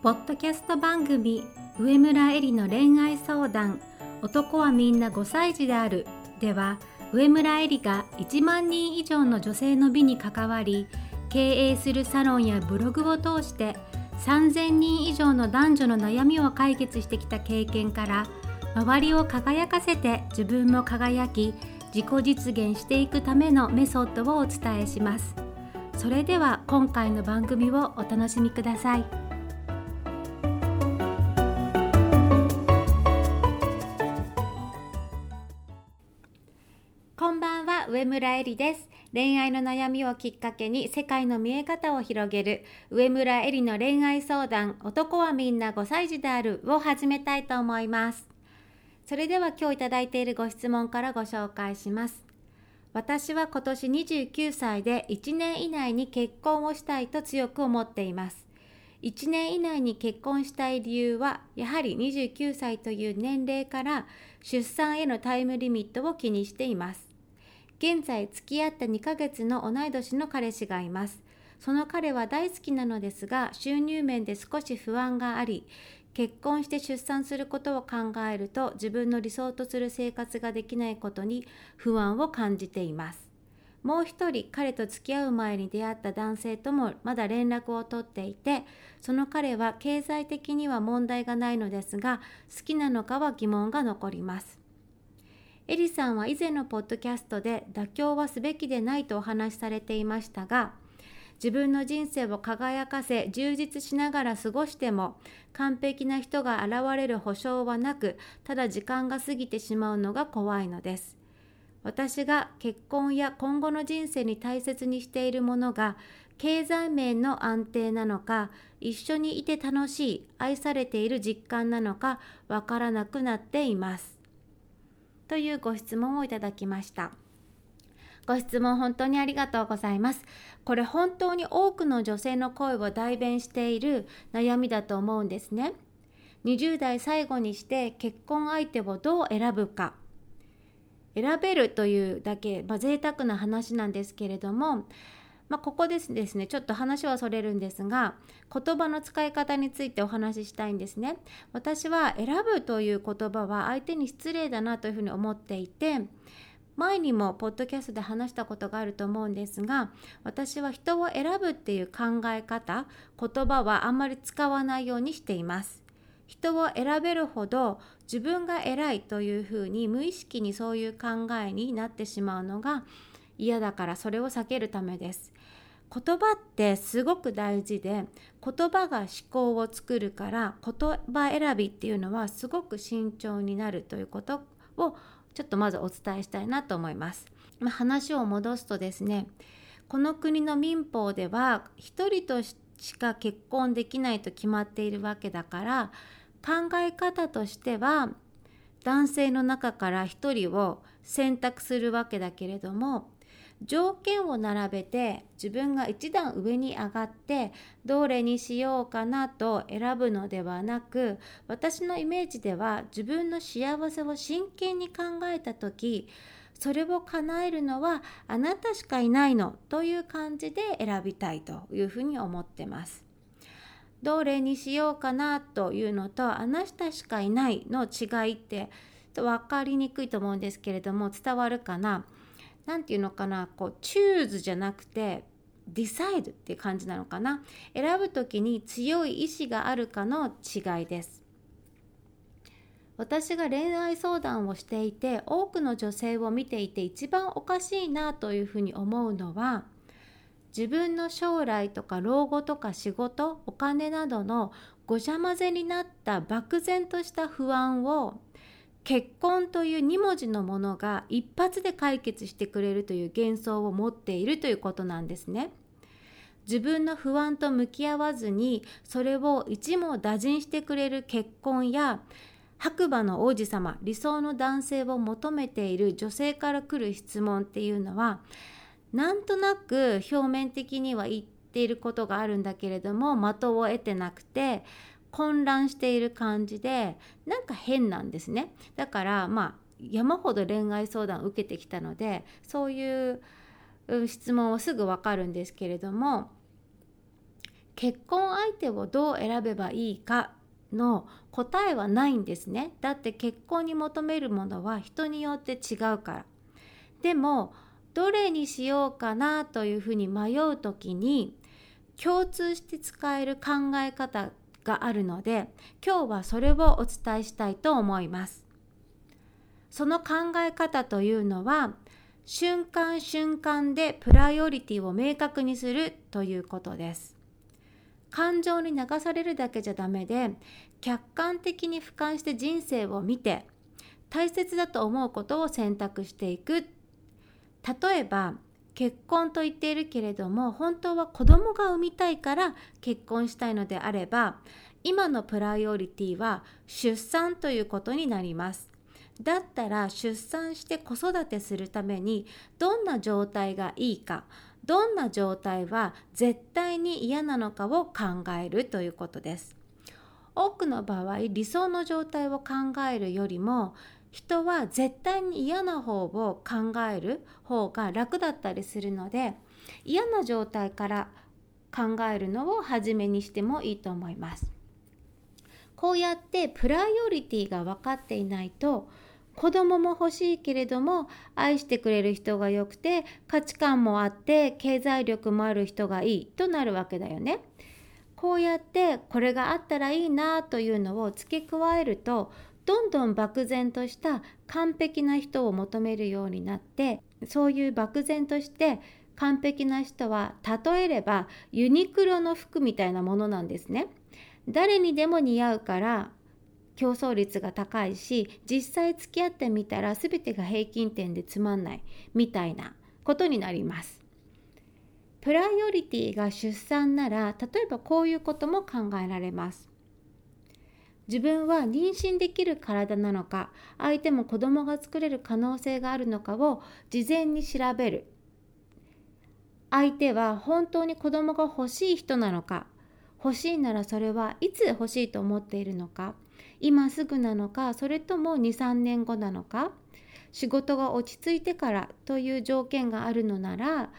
ポッドキャスト番組上村えりの恋愛相談。男はみんな5歳児である。では上村えりが1万人以上の女性の美に関わり経営するサロンやブログを通して3000人以上の男女の悩みを解決してきた経験から周りを輝かせて自分も輝き自己実現していくためのメソッドをお伝えします。それでは今回の番組をお楽しみください。村えりです。恋愛の悩みをきっかけに世界の見え方を広げる。上村えりの恋愛相談男はみんな5歳児であるを始めたいと思います。それでは今日いただいているご質問からご紹介します。私は今年29歳で1年以内に結婚をしたいと強く思っています。1年以内に結婚したい理由はやはり29歳という年齢から出産へのタイムリミットを気にしています。現在付き合った2ヶ月の同い年の彼氏がいます。その彼は大好きなのですが収入面で少し不安があり結婚して出産することを考えると自分の理想とする生活ができないことに不安を感じています。もう一人彼と付き合う前に出会った男性ともまだ連絡を取っていてその彼は経済的には問題がないのですが好きなのかは疑問が残ります。エリさんは以前のポッドキャストで妥協はすべきでないとお話しされていましたが自分の人生を輝かせ充実しながら過ごしても完璧な人が現れる保証はなくただ時間が過ぎてしまうのが怖いのです。私が結婚や今後の人生に大切にしているものが経済面の安定なのか一緒にいて楽しい愛されている実感なのかわからなくなっています。というご質問をいただきました。ご質問本当にありがとうございます。これ本当に多くの女性の声を代弁している悩みだと思うんですね。20代最後にして結婚相手をどう選ぶか。選べるというだけ、まあ、贅沢な話なんですけれども、まあ、ここですですねちょっと話はそれるんですが言葉の使い方についてお話ししたいんですね。私は選ぶという言葉は相手に失礼だなというふうに思っていて前にもポッドキャストで話したことがあると思うんですが私は人を選ぶっていう考え方言葉はあんまり使わないようにしています。人を選べるほど自分が偉いというふうに無意識にそういう考えになってしまうのが嫌だからそれを避けるためです。言葉ってすごく大事で言葉が思考を作るから言葉選びっていうのはすごく慎重になるということをちょっとまずお伝えしたいなと思います。まあ、話を戻すとですねこの国の民法では1人としか結婚できないと決まっているわけだから考え方としては男性の中から1人を選択するわけだけれども条件を並べて自分が一段上に上がってどれにしようかなと選ぶのではなく私のイメージでは自分の幸せを真剣に考えた時それを叶えるのはあなたしかいないのという感じで選びたいというふうに思ってます。どれにしようかなというのとあなたしかいないの違いって分かりにくいと思うんですけれども伝わるかな？何て言うのかなこうチューズじゃなくてディサイドっていう感じなのかな。選ぶ時に強い意志があるかの違いです。私が恋愛相談をしていて多くの女性を見ていて一番おかしいなというふうに思うのは自分の将来とか老後とか仕事お金などのごちゃ混ぜになった漠然とした不安を結婚という2文字のものが一発で解決してくれるという幻想を持っているということなんですね。自分の不安と向き合わずにそれを一網打尽してくれる結婚や白馬の王子様理想の男性を求めている女性から来る質問っていうのはなんとなく表面的には言っていることがあるんだけれども的を得てなくて混乱している感じでなんか変なんですね。だからまあ山ほど恋愛相談を受けてきたのでそういう質問はすぐわかるんですけれども結婚相手をどう選べばいいかの答えはないんですね。だって結婚に求めるものは人によって違うから。でもどれにしようかなというふうに迷う時に共通して使える考え方があるので今日はそれをお伝えしたいと思います。その考え方というのは瞬間瞬間でプライオリティを明確にするということです。感情に流されるだけじゃダメで客観的に俯瞰して人生を見て大切だと思うことを選択していく。例えば結婚と言っているけれども本当は子供が産みたいから結婚したいのであれば今のプライオリティは出産ということになります。だったら出産して子育てするためにどんな状態がいいかどんな状態は絶対に嫌なのかを考えるということです。多くの場合理想の状態を考えるよりも人は絶対に嫌な方を考える方が楽だったりするので嫌な状態から考えるのを初めにしてもいいと思います。こうやってプライオリティが分かっていないと子供も欲しいけれども愛してくれる人がよくて価値観もあって経済力もある人がいいとなるわけだよね。こうやってこれがあったらいいなというのを付け加えるとどんどん漠然とした完璧な人を求めるようになってそういう漠然として完璧な人は例えればユニクロの服みたいなものなんですね。誰にでも似合うから競争率が高いし実際付き合ってみたら全てが平均点でつまんないみたいなことになります。プライオリティが出産なら例えばこういうことも考えられます。自分は妊娠できる体なのか相手も子供が作れる可能性があるのかを事前に調べる相手は本当に子供が欲しい人なのか欲しいならそれはいつ欲しいと思っているのか今すぐなのかそれとも23年後なのか仕事が落ち着いてからという条件があるのなら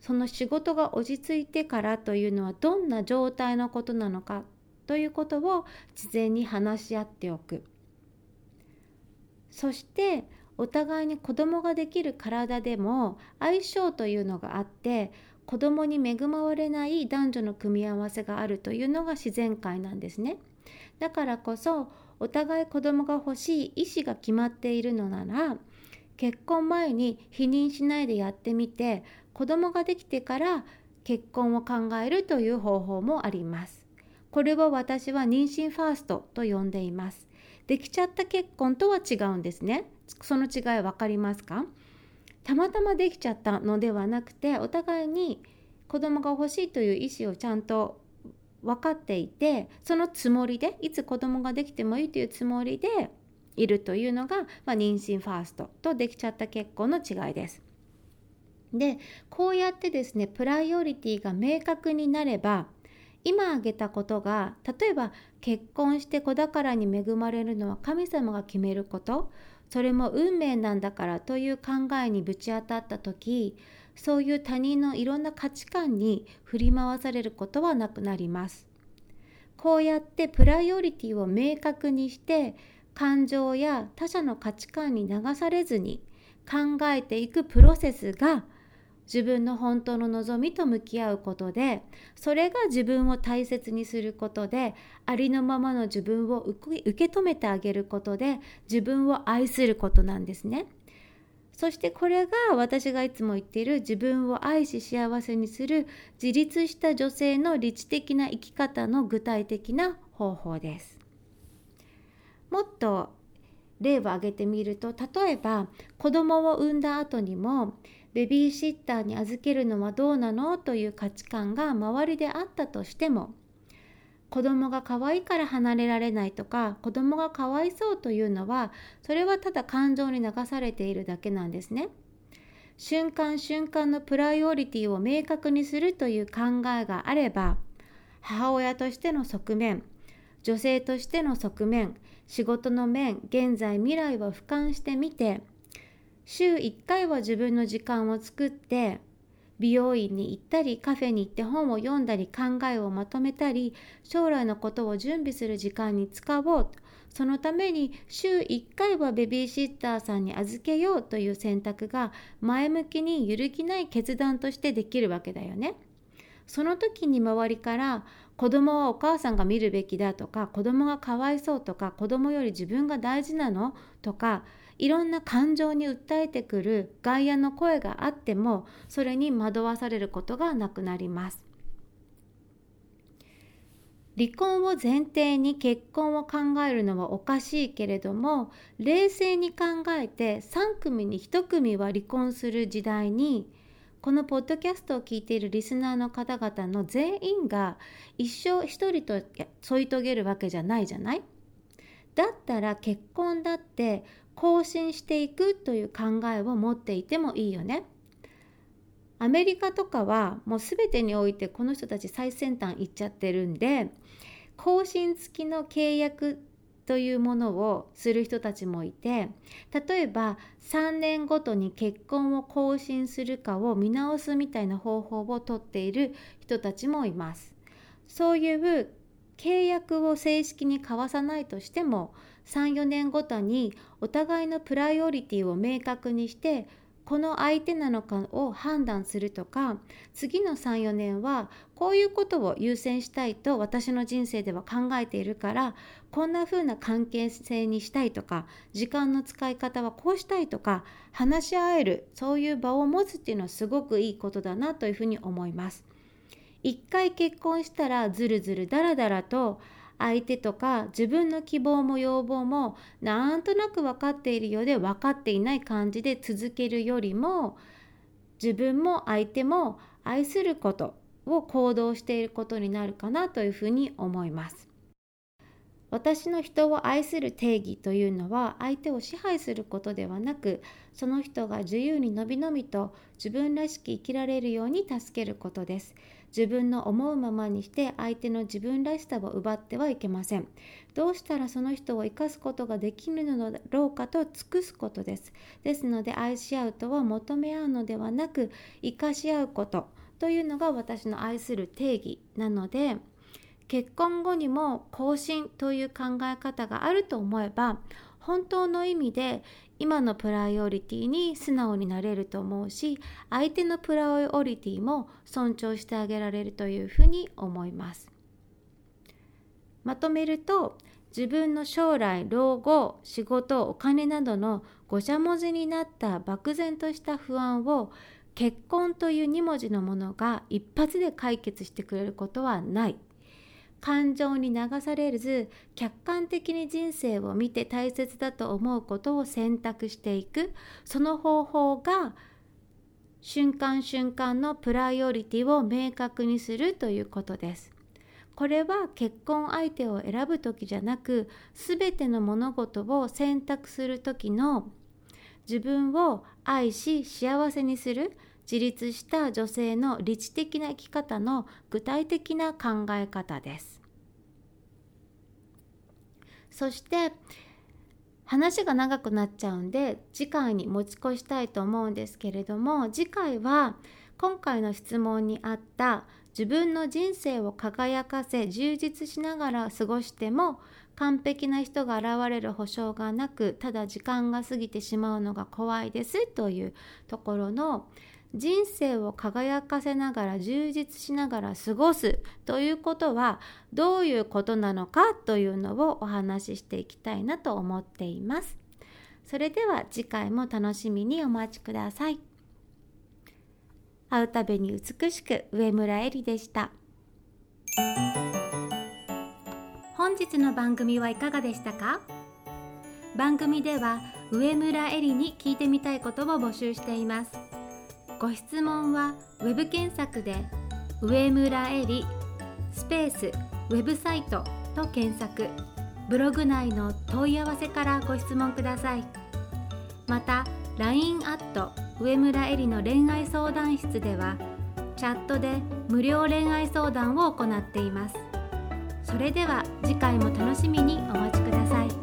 その仕事が落ち着いてからというのはどんな状態のことなのかということを事前に話し合っておくそしてお互いに子供ができる体でも相性というのがあって子供に恵まれない男女の組み合わせがあるというのが自然界なんですね。だからこそお互い子供が欲しい意思が決まっているのなら結婚前に否認しないでやってみて子供ができてから結婚を考えるという方法もあります。これを私は妊娠ファーストと呼んでいます。できちゃった結婚とは違うんですね。その違い分かりますか？たまたまできちゃったのではなくてお互いに子供が欲しいという意思をちゃんと分かっていてそのつもりでいつ子供ができてもいいというつもりでいるというのが、まあ、妊娠ファーストとできちゃった結婚の違いです。でこうやってですねプライオリティが明確になれば今挙げたことが例えば結婚して子宝に恵まれるのは神様が決めることそれも運命なんだからという考えにぶち当たった時そういう他人のいろんな価値観に振り回されることはなくなります。こうやってプライオリティを明確にして感情や他者の価値観に流されずに考えていくプロセスが自分の本当の望みと向き合うことでそれが自分を大切にすることでありのままの自分を受け止めてあげることで自分を愛することなんですね。そしてこれが私がいつも言っている自分を愛し幸せにする自立した女性の理知的な生き方の具体的な方法です。もっと例を挙げてみると例えば子供を産んだ後にもベビーシッターに預けるのはどうなの？という価値観が周りであったとしても子供が可愛いから離れられないとか子供がかわいそうというのはそれはただ感情に流されているだけなんですね。瞬間瞬間のプライオリティを明確にするという考えがあれば母親としての側面女性としての側面仕事の面現在未来を俯瞰してみて週1回は自分の時間を作って美容院に行ったりカフェに行って本を読んだり考えをまとめたり将来のことを準備する時間に使おうとそのために週1回はベビーシッターさんに預けようという選択が前向きに揺るぎない決断としてできるわけだよね。その時に周りから子供はお母さんが見るべきだとか子供がかわいそうとか子供より自分が大事なの？とかいろんな感情に訴えてくる外野の声があってもそれに惑わされることがなくなります。離婚を前提に結婚を考えるのはおかしいけれども冷静に考えて3組に1組は離婚する時代にこのポッドキャストを聞いているリスナーの方々の全員が一生一人と添い遂げるわけじゃないじゃない？だったら結婚だって更新していくという考えを持っていてもいいよね。アメリカとかはもう全てにおいてこの人たち最先端行っちゃってるんで更新付きの契約というものをする人たちもいて例えば3年ごとに結婚を更新するかを見直すみたいな方法をとっている人たちもいます。そういう契約を正式に交わさないとしても34年ごとにお互いのプライオリティを明確にしてこの相手なのかを判断するとか次の34年はこういうことを優先したいと私の人生では考えているからこんな風な関係性にしたいとか時間の使い方はこうしたいとか話し合えるそういう場を持つっていうのはすごくいいことだなというふうに思います。一回結婚したらずるずるだらだらと相手とか自分の希望も要望もなんとなく分かっているようで分かっていない感じで続けるよりも自分も相手も愛することを行動していることになるかなというふうに思います。私の人を愛する定義というのは相手を支配することではなくその人が自由にのびのびと自分らしく生きられるように助けることです。自分の思うままにして相手の自分らしさを奪ってはいけません。どうしたらその人を生かすことができるのだろうかと尽くすことです。ですので愛し合うとは求め合うのではなく生かし合うことというのが私の愛する定義なので結婚後にも更新という考え方があると思えば本当の意味で今のプライオリティに素直になれると思うし相手のプライオリティも尊重してあげられるというふうに思います。まとめると自分の将来老後仕事お金などのごちゃ文字になった漠然とした不安を結婚という2文字のものが一発で解決してくれることはない。感情に流されず客観的に人生を見て大切だと思うことを選択していくその方法が瞬間瞬間のプライオリティを明確にするということです。これは結婚相手を選ぶ時じゃなく全ての物事を選択する時の自分を愛し幸せにする自立した女性の理知的な生き方の具体的な考え方です。そして話が長くなっちゃうんで次回に持ち越したいと思うんですけれども次回は今回の質問にあった自分の人生を輝かせ充実しながら過ごしても完璧な人が現れる保証がなくただ時間が過ぎてしまうのが怖いですというところの人生を輝かせながら充実しながら過ごすということはどういうことなのかというのをお話ししていきたいなと思っています。それでは次回も楽しみにお待ちください。会うたびに美しく上村えりでした。本日の番組はいかがでしたか？番組では上村えりに聞いてみたいことを募集しています。ご質問は web 検索で上村えりスペースウェブサイトと検索。ブログ内の問い合わせからご質問ください。また LINE アット上村えりの恋愛相談室ではチャットで無料恋愛相談を行っています。それでは次回も楽しみにお待ちください。